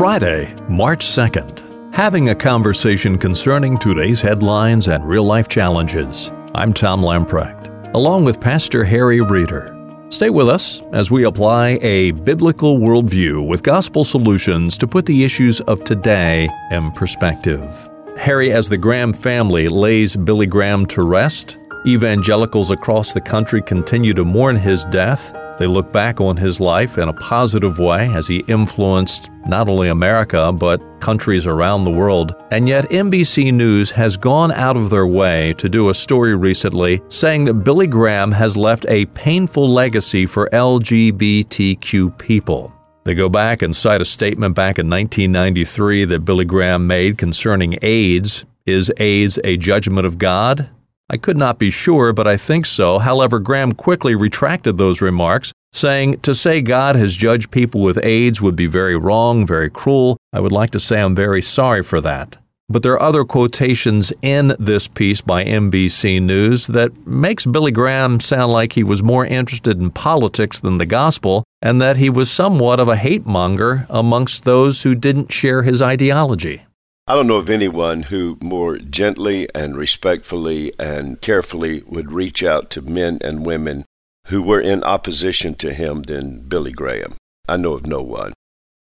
Friday, March 2nd. Having a conversation concerning today's headlines and real life challenges. I'm Tom Lamprecht, along with Pastor Harry Reeder. Stay with us as we apply a biblical worldview with gospel solutions to put the issues of today in perspective. Harry, as the Graham family lays Billy Graham to rest, evangelicals across the country continue to mourn his death they look back on his life in a positive way as he influenced not only America, but countries around the world. And yet, NBC News has gone out of their way to do a story recently saying that Billy Graham has left a painful legacy for LGBTQ people. They go back and cite a statement back in 1993 that Billy Graham made concerning AIDS. Is AIDS a judgment of God? I could not be sure, but I think so. However, Graham quickly retracted those remarks, saying, To say God has judged people with AIDS would be very wrong, very cruel. I would like to say I'm very sorry for that. But there are other quotations in this piece by NBC News that makes Billy Graham sound like he was more interested in politics than the gospel, and that he was somewhat of a hate monger amongst those who didn't share his ideology. I don't know of anyone who more gently and respectfully and carefully would reach out to men and women who were in opposition to him than Billy Graham. I know of no one.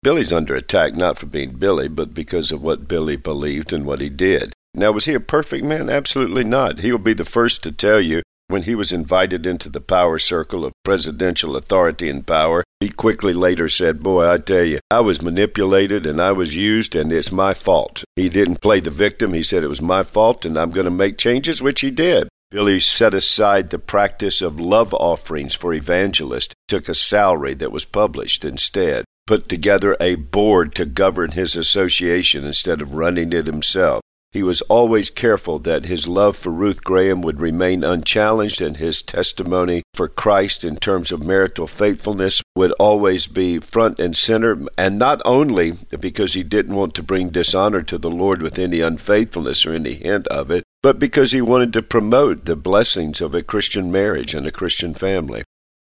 Billy's under attack not for being Billy, but because of what Billy believed and what he did. Now, was he a perfect man? Absolutely not. He will be the first to tell you when he was invited into the power circle of presidential authority and power, he quickly later said, Boy, I tell you, I was manipulated and I was used, and it's my fault. He didn't play the victim. He said it was my fault, and I'm going to make changes, which he did. Billy set aside the practice of love offerings for evangelists, took a salary that was published instead, put together a board to govern his association instead of running it himself. He was always careful that his love for Ruth Graham would remain unchallenged and his testimony for Christ in terms of marital faithfulness would always be front and center. And not only because he didn't want to bring dishonor to the Lord with any unfaithfulness or any hint of it, but because he wanted to promote the blessings of a Christian marriage and a Christian family.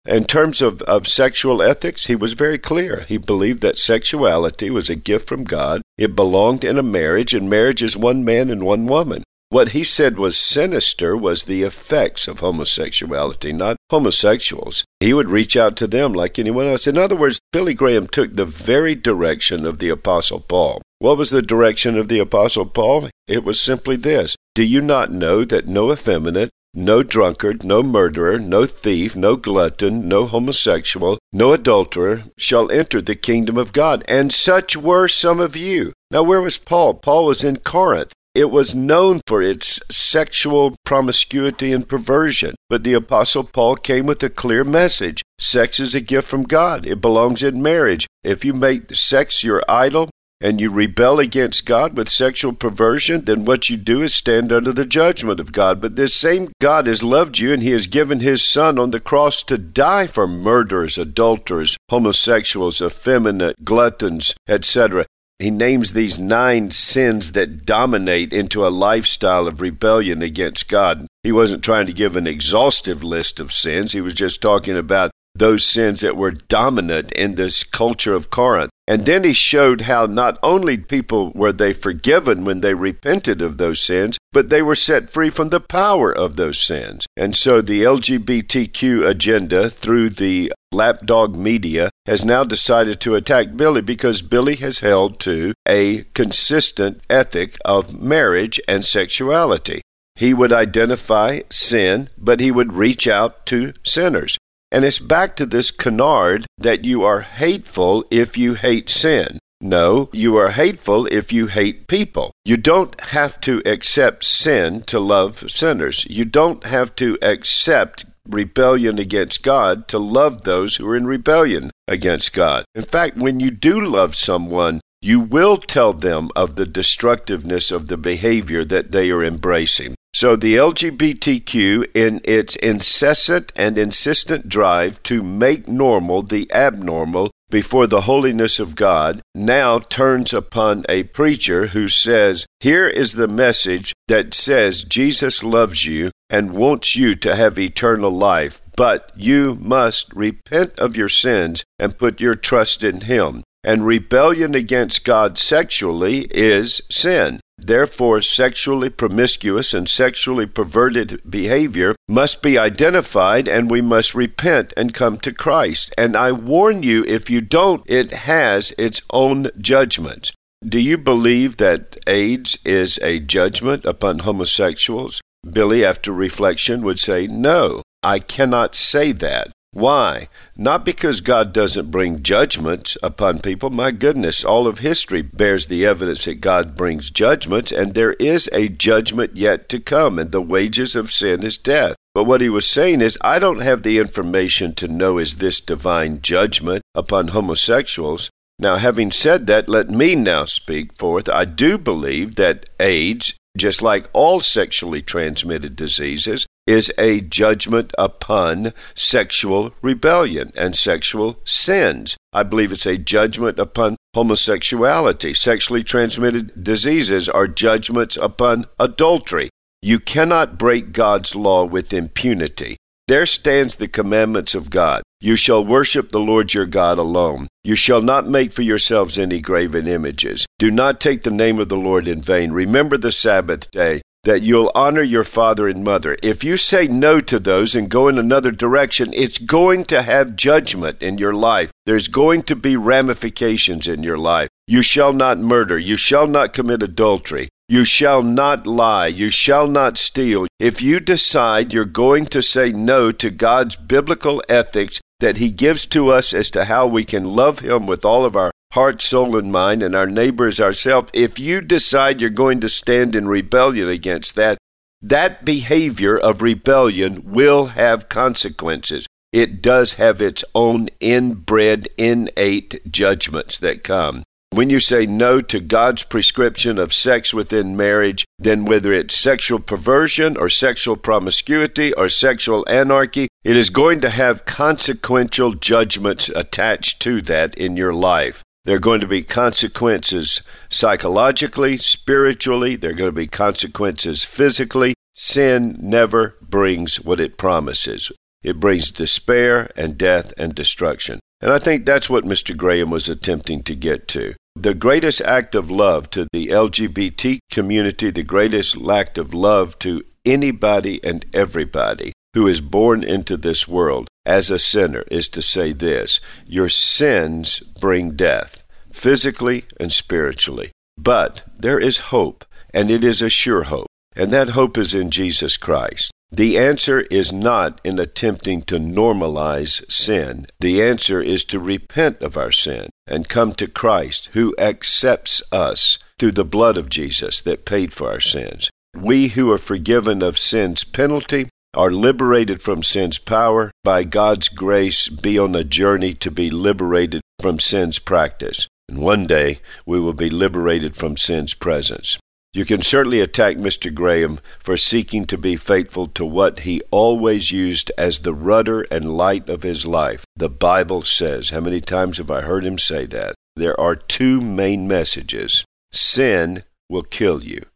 In terms of, of sexual ethics, he was very clear. He believed that sexuality was a gift from God. It belonged in a marriage, and marriage is one man and one woman. What he said was sinister was the effects of homosexuality, not homosexuals. He would reach out to them like anyone else. In other words, Billy Graham took the very direction of the Apostle Paul. What was the direction of the Apostle Paul? It was simply this Do you not know that no effeminate, no drunkard, no murderer, no thief, no glutton, no homosexual, no adulterer shall enter the kingdom of God. And such were some of you. Now, where was Paul? Paul was in Corinth. It was known for its sexual promiscuity and perversion. But the Apostle Paul came with a clear message sex is a gift from God, it belongs in marriage. If you make sex your idol, and you rebel against God with sexual perversion, then what you do is stand under the judgment of God. But this same God has loved you and He has given His Son on the cross to die for murderers, adulterers, homosexuals, effeminate, gluttons, etc. He names these nine sins that dominate into a lifestyle of rebellion against God. He wasn't trying to give an exhaustive list of sins. He was just talking about those sins that were dominant in this culture of Corinth. And then he showed how not only people were they forgiven when they repented of those sins, but they were set free from the power of those sins. And so the LGBTQ agenda through the lapdog media has now decided to attack Billy because Billy has held to a consistent ethic of marriage and sexuality. He would identify sin, but he would reach out to sinners. And it's back to this canard that you are hateful if you hate sin. No, you are hateful if you hate people. You don't have to accept sin to love sinners. You don't have to accept rebellion against God to love those who are in rebellion against God. In fact, when you do love someone, you will tell them of the destructiveness of the behavior that they are embracing. So the LGBTQ, in its incessant and insistent drive to make normal the abnormal before the holiness of God, now turns upon a preacher who says, Here is the message that says Jesus loves you and wants you to have eternal life, but you must repent of your sins and put your trust in Him. and rebellion against God sexually is sin. Therefore, sexually promiscuous and sexually perverted behavior must be identified and we must repent and come to Christ. And I warn you, if you don't, it has its own judgment. Do you believe that AIDS is a judgment upon homosexuals? Billy, after reflection, would say, No, I cannot say that. Why? Not because God doesn't bring judgment upon people. My goodness, all of history bears the evidence that God brings judgment, and there is a judgment yet to come, and the wages of sin is death. But what he was saying is, I don't have the information to know is this divine judgment upon homosexuals. Now, having said that, let me now speak forth. I do believe that AIDS, just like all sexually transmitted diseases, is a judgment upon sexual rebellion and sexual sins. I believe it's a judgment upon homosexuality. Sexually transmitted diseases are judgments upon adultery. You cannot break God's law with impunity. There stands the commandments of God. You shall worship the Lord your God alone. You shall not make for yourselves any graven images. Do not take the name of the Lord in vain. Remember the Sabbath day that you'll honor your father and mother. If you say no to those and go in another direction, it's going to have judgment in your life. There's going to be ramifications in your life. You shall not murder. You shall not commit adultery. You shall not lie. You shall not steal. If you decide you're going to say no to God's biblical ethics that He gives to us as to how we can love Him with all of our heart, soul, and mind, and our neighbors ourselves, if you decide you're going to stand in rebellion against that, that behavior of rebellion will have consequences. It does have its own inbred, innate judgments that come. When you say no to God's prescription of sex within marriage, then whether it's sexual perversion or sexual promiscuity or sexual anarchy, it is going to have consequential judgments attached to that in your life. There are going to be consequences psychologically, spiritually, there are going to be consequences physically. Sin never brings what it promises. It brings despair and death and destruction. And I think that's what Mr. Graham was attempting to get to. The greatest act of love to the LGBT community, the greatest act of love to anybody and everybody who is born into this world as a sinner is to say this Your sins bring death, physically and spiritually. But there is hope, and it is a sure hope, and that hope is in Jesus Christ. The answer is not in attempting to normalize sin. The answer is to repent of our sin and come to Christ, who accepts us through the blood of Jesus that paid for our sins. We who are forgiven of sin's penalty are liberated from sin's power, by God's grace, be on a journey to be liberated from sin's practice. And one day we will be liberated from sin's presence. You can certainly attack Mr. Graham for seeking to be faithful to what he always used as the rudder and light of his life. The Bible says, how many times have I heard him say that? There are two main messages sin will kill you,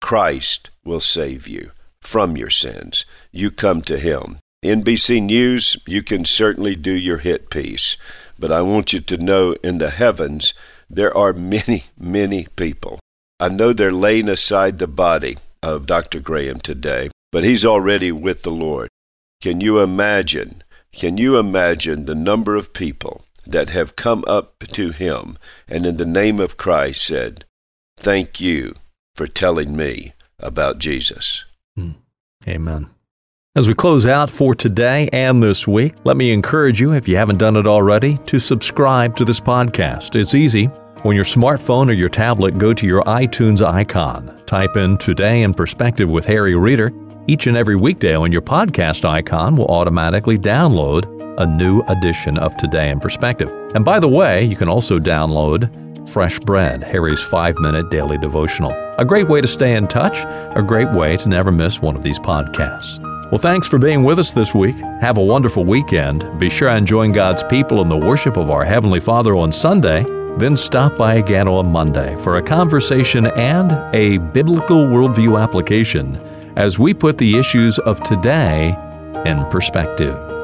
Christ will save you from your sins. You come to Him. NBC News, you can certainly do your hit piece, but I want you to know in the heavens there are many, many people. I know they're laying aside the body of Dr. Graham today, but he's already with the Lord. Can you imagine? Can you imagine the number of people that have come up to him and in the name of Christ said, Thank you for telling me about Jesus? Hmm. Amen. As we close out for today and this week, let me encourage you, if you haven't done it already, to subscribe to this podcast. It's easy. On your smartphone or your tablet, go to your iTunes icon. Type in Today in Perspective with Harry Reeder. Each and every weekday on your podcast icon will automatically download a new edition of Today in Perspective. And by the way, you can also download Fresh Bread, Harry's five minute daily devotional. A great way to stay in touch, a great way to never miss one of these podcasts. Well, thanks for being with us this week. Have a wonderful weekend. Be sure and join God's people in the worship of our Heavenly Father on Sunday. Then stop by again on Monday for a conversation and a biblical worldview application as we put the issues of today in perspective.